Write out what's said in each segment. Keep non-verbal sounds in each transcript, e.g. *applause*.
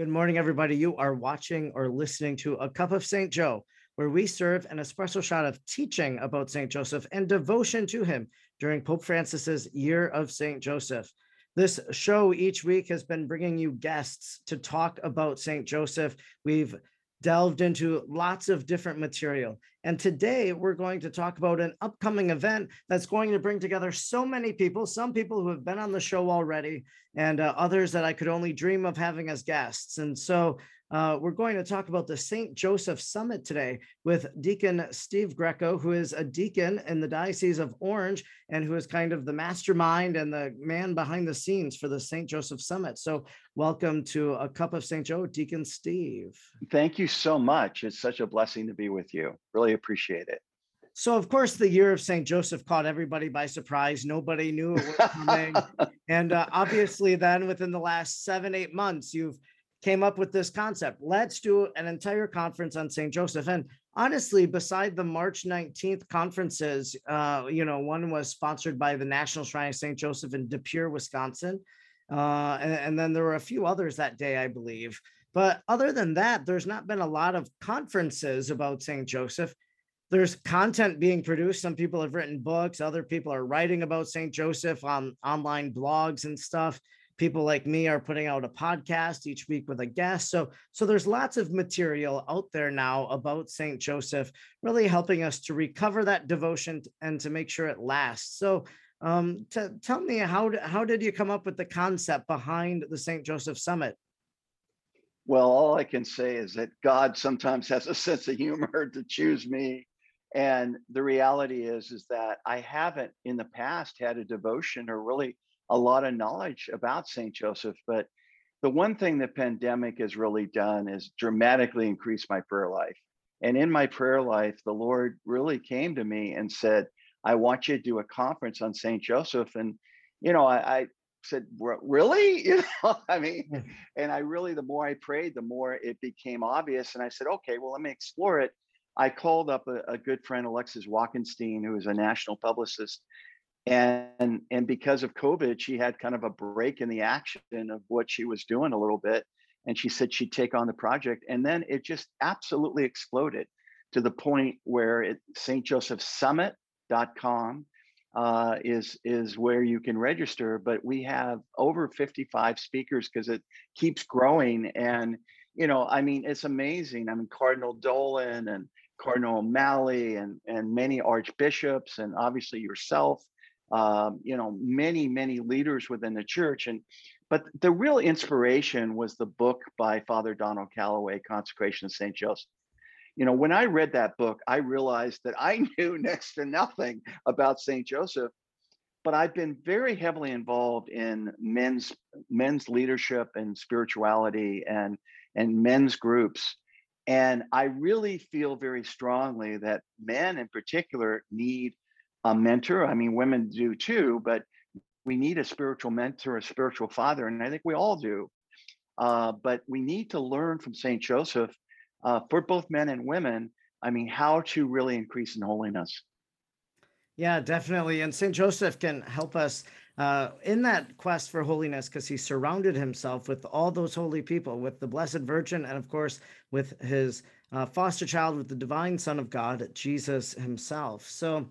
Good morning, everybody. You are watching or listening to A Cup of St. Joe, where we serve an espresso shot of teaching about St. Joseph and devotion to him during Pope Francis's Year of St. Joseph. This show each week has been bringing you guests to talk about St. Joseph. We've delved into lots of different material. And today we're going to talk about an upcoming event that's going to bring together so many people, some people who have been on the show already, and uh, others that I could only dream of having as guests. And so uh, we're going to talk about the St. Joseph Summit today with Deacon Steve Greco, who is a deacon in the Diocese of Orange and who is kind of the mastermind and the man behind the scenes for the St. Joseph Summit. So, welcome to a cup of St. Joe, Deacon Steve. Thank you so much. It's such a blessing to be with you. Really appreciate it. So, of course, the year of St. Joseph caught everybody by surprise. Nobody knew it was coming. *laughs* and uh, obviously, then within the last seven, eight months, you've came up with this concept. Let's do an entire conference on St. Joseph. And honestly, beside the March 19th conferences, uh, you know, one was sponsored by the National Shrine of St. Joseph in De Pere, Wisconsin. Uh, and, and then there were a few others that day, I believe. But other than that, there's not been a lot of conferences about St. Joseph. There's content being produced. Some people have written books. Other people are writing about St. Joseph on online blogs and stuff people like me are putting out a podcast each week with a guest. So so there's lots of material out there now about st joseph really helping us to recover that devotion and to make sure it lasts. So um, to, tell me how how did you come up with the concept behind the st joseph summit? Well all i can say is that god sometimes has a *laughs* sense of humor to choose me. And the reality is is that i haven't in the past had a devotion or really a lot of knowledge about St. Joseph. But the one thing the pandemic has really done is dramatically increase my prayer life. And in my prayer life, the Lord really came to me and said, I want you to do a conference on St. Joseph. And, you know, I, I said, really? *laughs* You know, I mean, and I really, the more I prayed, the more it became obvious. And I said, okay, well, let me explore it. I called up a, a good friend, Alexis Walkenstein, who is a national publicist, and and because of covid she had kind of a break in the action of what she was doing a little bit and she said she'd take on the project and then it just absolutely exploded to the point where it stjosephsummit.com uh, is is where you can register but we have over 55 speakers because it keeps growing and you know i mean it's amazing. I mean cardinal dolan and cardinal o'malley and and many archbishops and obviously yourself um, you know, many, many leaders within the church. And but the real inspiration was the book by Father Donald Calloway, Consecration of St. Joseph. You know, when I read that book, I realized that I *laughs* knew next to nothing about St. Joseph, but I've been very heavily involved in men's men's leadership and spirituality and and men's groups. And I really feel very strongly that men in particular need a mentor. I mean, women do too, but we need a spiritual mentor, a spiritual father, and I think we all do. Uh, but we need to learn from Saint Joseph uh, for both men and women. I mean, how to really increase in holiness. Yeah, definitely. And Saint Joseph can help us uh, in that quest for holiness because he surrounded himself with all those holy people, with the Blessed Virgin, and of course, with his uh, foster child, with the divine Son of God, Jesus himself. So,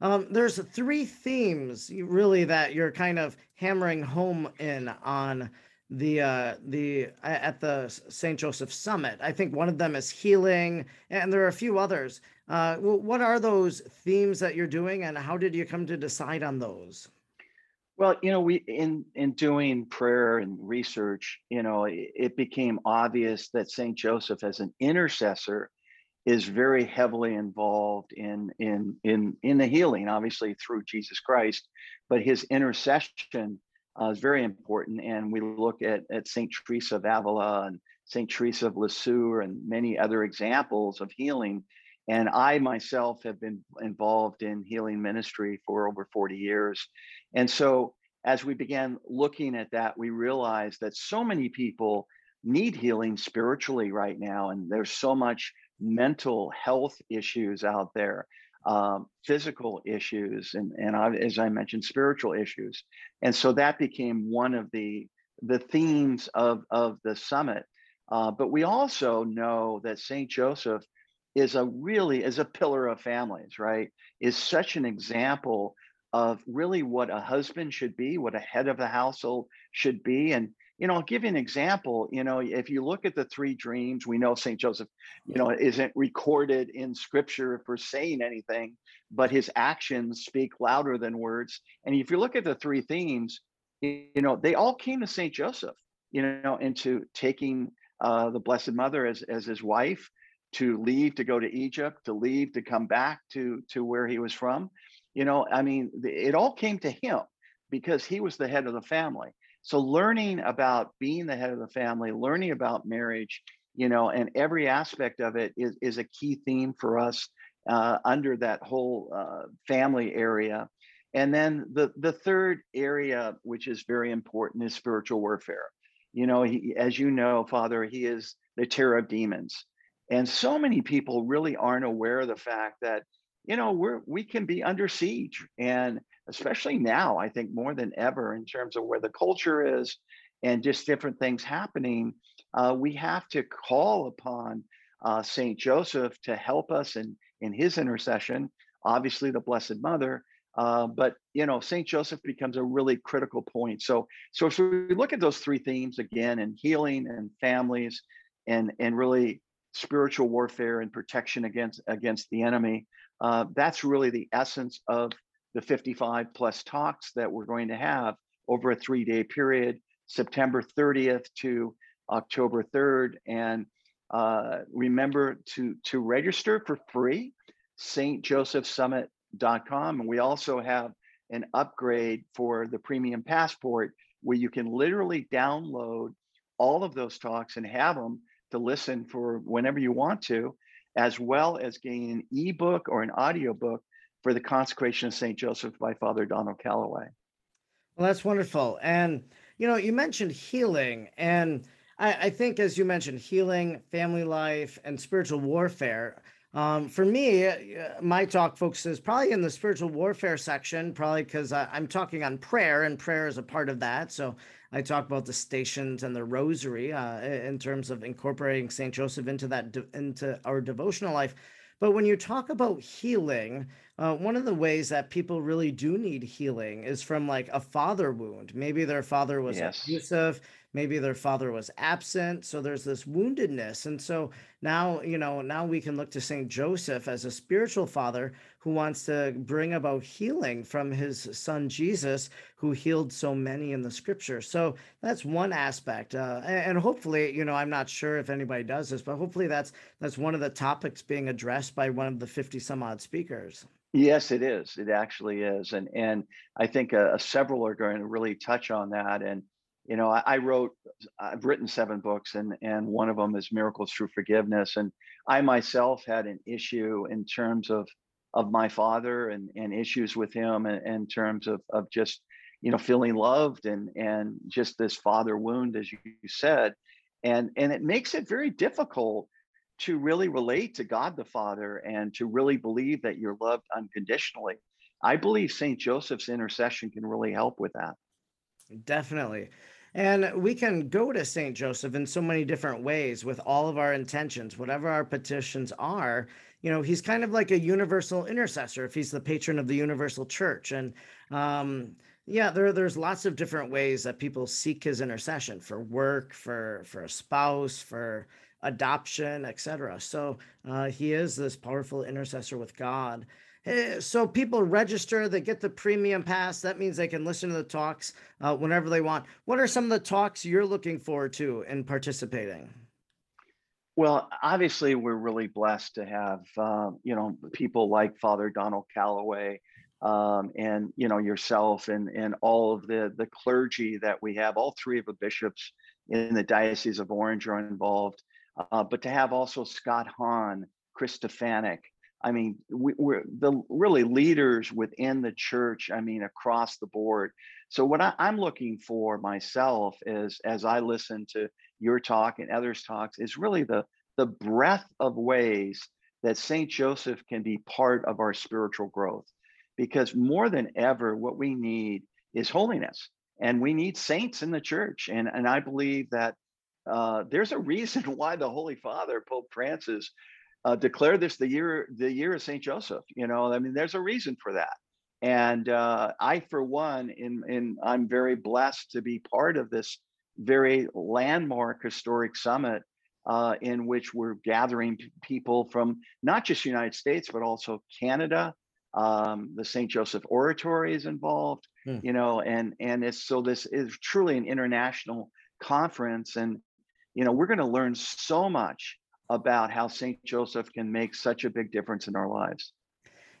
um, there's three themes really that you're kind of hammering home in on the uh the at the St. Joseph Summit. I think one of them is healing and there are a few others. Uh what are those themes that you're doing and how did you come to decide on those? Well, you know, we in in doing prayer and research, you know, it, it became obvious that St. Joseph as an intercessor is very heavily involved in in in in the healing, obviously through Jesus Christ, but his intercession uh, is very important. And we look at at Saint Teresa of Avila and Saint Teresa of Lisieux and many other examples of healing. And I myself have been involved in healing ministry for over 40 years. And so as we began looking at that, we realized that so many people need healing spiritually right now. And there's so much mental health issues out there, um, physical issues, and and I, as I mentioned, spiritual issues. And so that became one of the the themes of of the summit. Uh, but we also know that Saint Joseph is a really is a pillar of families, right? Is such an example of really what a husband should be, what a head of the household should be, and you know, I'll give you an example. You know, if you look at the three dreams, we know Saint Joseph, you know, isn't recorded in Scripture for saying anything, but his actions speak louder than words. And if you look at the three themes, you know, they all came to Saint Joseph. You know, into taking uh, the Blessed Mother as as his wife, to leave to go to Egypt, to leave to come back to to where he was from. You know, I mean, it all came to him because he was the head of the family. So learning about being the head of the family, learning about marriage, you know, and every aspect of it is is a key theme for us uh, under that whole uh, family area. And then the the third area, which is very important, is spiritual warfare. You know, he, as you know, Father, he is the terror of demons. And so many people really aren't aware of the fact that, you know, we're we can be under siege. And especially now, I think more than ever, in terms of where the culture is and just different things happening, uh, we have to call upon uh, Saint Joseph to help us in in his intercession. Obviously, the Blessed Mother, uh, but you know, Saint Joseph becomes a really critical point. So, so if we look at those three themes again, and healing and families, and and really spiritual warfare and protection against against the enemy, uh, that's really the essence of the 55 plus talks that we're going to have over a three day period, September 30th to October 3rd, and uh, remember to to register for free, St. Joseph Summit. And we also have an upgrade for the premium passport where you can literally download all of those talks and have them to listen for whenever you want to, as well as gain an ebook or an audiobook for the consecration of St. Joseph by Father Donald Calloway. Well, that's wonderful. And, you know, you mentioned healing. And I, I think, as you mentioned, healing, family life, and spiritual warfare um, for me, uh, my talk focuses probably in the spiritual warfare section, probably because I'm talking on prayer, and prayer is a part of that. So I talk about the stations and the rosary uh, in terms of incorporating Saint Joseph into that into our devotional life. But when you talk about healing, uh, one of the ways that people really do need healing is from like a father wound. Maybe their father was yes. abusive maybe their father was absent so there's this woundedness and so now you know now we can look to saint joseph as a spiritual father who wants to bring about healing from his son jesus who healed so many in the scripture so that's one aspect uh, and hopefully you know i'm not sure if anybody does this but hopefully that's that's one of the topics being addressed by one of the 50 some odd speakers Yes, it is. It actually is, and and I think uh, several are going to really touch on that. And you know, I, I, wrote, I've written seven books, and and one of them is Miracles Through Forgiveness. And I myself had an issue in terms of of my father and and issues with him, in, in terms of of just you know feeling loved and and just this father wound, as you said, and and it makes it very difficult to really relate to God the Father and to really believe that you're loved unconditionally. I believe Saint Joseph's intercession can really help with that. Definitely. And we can go to St. Joseph in so many different ways with all of our intentions, whatever our petitions are. You know, he's kind of like a universal intercessor if he's the patron of the universal church. And um, yeah, there, there's lots of different ways that people seek his intercession for work, for for a spouse, for adoption, etc. So uh, he is this powerful intercessor with God. Eh, so people register, they get the premium pass. That means they can listen to the talks uh, whenever they want. What are some of the talks you're looking forward to in participating? Well, obviously, we're really blessed to have uh, you know people like Father Donald Calloway, um, and you know yourself, and and all of the the clergy that we have. All three of the bishops in the Diocese of Orange are involved, uh, but to have also Scott Hahn, Chris Stefanick, I mean, we, are the really leaders within the church. I mean, across the board. So what I, I'm looking for myself is, as I listen to your talk and others' talks, is really the the breadth of ways that Saint Joseph can be part of our spiritual growth. Because more than ever, what we need is holiness, and we need saints in the church. And and I believe that uh, there's a reason *laughs* why the Holy Father, Pope Francis, uh, declared this the year the year of Saint Joseph. You know, I mean, there's a reason for that. And uh, I, for one, in in I'm very blessed to be part of this very landmark historic summit uh, in which we're gathering people from not just the United States but also Canada. Um, the St. Joseph Oratory is involved, hmm. you know, and and it's so this is truly an international conference, and you know we're going to learn so much about how St. Joseph can make such a big difference in our lives.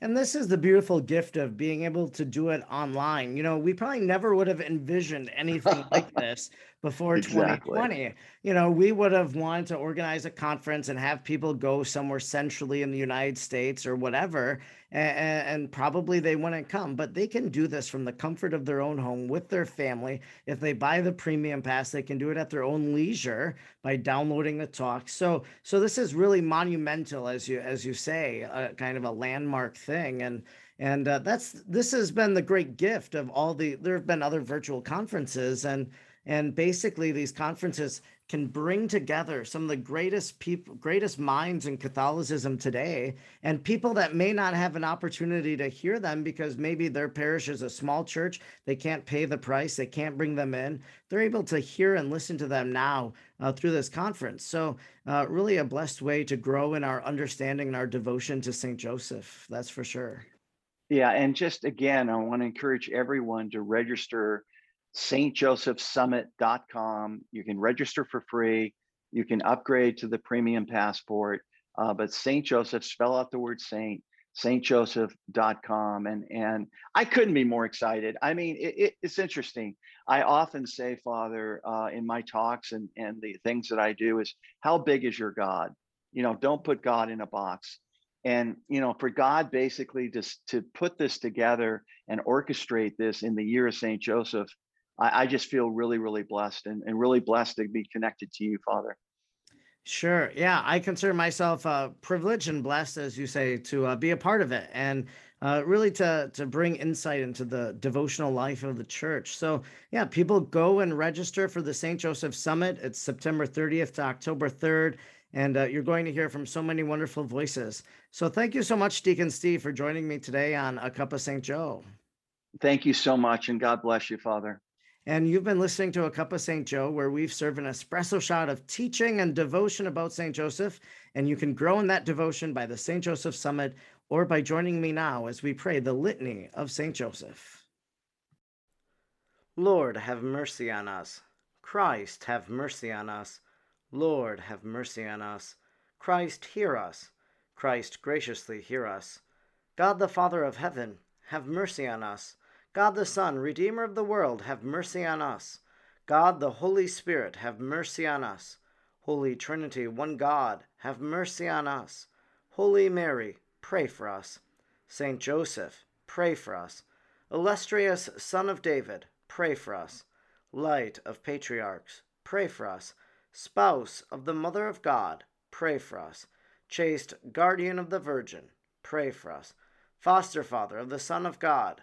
And this is the beautiful gift of being able to do it online. You know, we probably never would have envisioned anything like *laughs* this before exactly. 2020. You know, we would have wanted to organize a conference and have people go somewhere centrally in the United States or whatever, and, and, probably they wouldn't come. But they can do this from the comfort of their own home with their family. If they buy the premium pass, they can do it at their own leisure by downloading the talk. So, so this is really monumental, as you as you say, a, kind of a landmark thing, and and uh, that's this has been the great gift of all the. There have been other virtual conferences and and basically, these conferences can bring together some of the greatest people, greatest minds in Catholicism today, and people that may not have an opportunity to hear them because maybe their parish is a small church, they can't pay the price, they can't bring them in. They're able to hear and listen to them now uh, through this conference. So, uh, really, a blessed way to grow in our understanding and our devotion to Saint Joseph. That's for sure. Yeah, and just again, I want to encourage everyone to register stjosephsummit.com. You can register for free. You can upgrade to the premium passport. Uh, but St. Joseph, spell out the word saint, stjoseph.com. And, and I couldn't be more excited. I mean, it, it, it's interesting. I often say, Father, uh, in my talks and, and the things that I do is how big is your God? You know, don't put God in a box. And, you know, for God basically just to put this together and orchestrate this in the year of St. Joseph I, I just feel really, really blessed and, and really blessed to be connected to you, Father. Sure. Yeah, I consider myself uh, privileged and blessed, as you say, to uh, be a part of it and uh, really to to bring insight into the devotional life of the church. So yeah, people go and register for the St. Joseph Summit. It's September 30th to October 3rd, and uh, you're going to hear from so many wonderful voices. So thank you so much, Deacon Steve, for joining me today on A Cup of St. Joe. Thank you so much, and God bless you, Father. And you've been listening to A Cup of St. Joe, where we've served an espresso shot of teaching and devotion about St. Joseph. And you can grow in that devotion by the St. Joseph Summit or by joining me now as we pray the Litany of St. Joseph. Lord, have mercy on us. Christ, have mercy on us. Lord, have mercy on us. Christ, hear us. Christ, graciously hear us. God the Father of heaven, have mercy on us. God the Son, Redeemer of the world, have mercy on us. God the Holy Spirit, have mercy on us. Holy Trinity, one God, have mercy on us. Holy Mary, pray for us. Saint Joseph, pray for us. Illustrious Son of David, pray for us. Light of Patriarchs, pray for us. Spouse of the Mother of God, pray for us. Chaste Guardian of the Virgin, pray for us. Foster Father of the Son of God,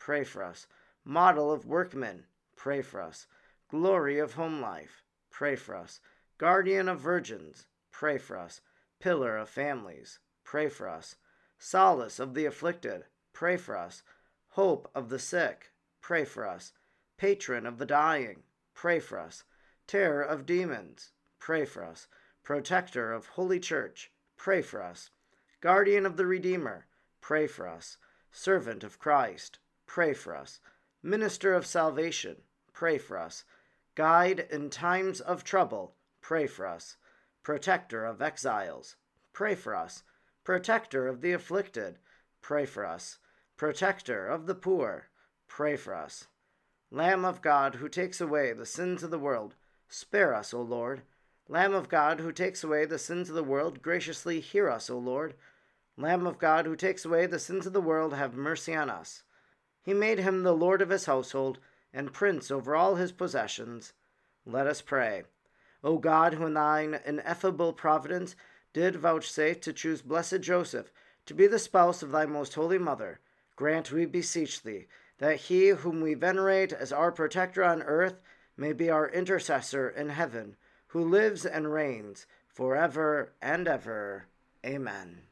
pray for us. Model of workmen, pray for us. Glory of home life, pray for us. Guardian of virgins, pray for us. Pillar of families, pray for us. Solace of the afflicted, pray for us. Hope of the sick, pray for us. Patron of the dying, pray for us. Terror of demons, pray for us. Protector of Holy Church, pray for us. Guardian of the Redeemer, pray for us. Servant of Christ, pray for us. Minister of salvation, pray for us. Guide in times of trouble, pray for us. Protector of exiles, pray for us. Protector of the afflicted, pray for us. Protector of the poor, pray for us. Lamb of God, who takes away the sins of the world, spare us, O Lord. Lamb of God, who takes away the sins of the world, graciously hear us, O Lord. Lamb of God, who takes away the sins of the world, have mercy on us. He made him the Lord of his household and prince over all his possessions. Let us pray. O God, who in thine ineffable providence did vouchsafe to choose blessed Joseph to be the spouse of thy most holy mother, grant, we beseech thee, that he whom we venerate as our protector on earth may be our intercessor in heaven who lives and reigns for ever and ever. Amen.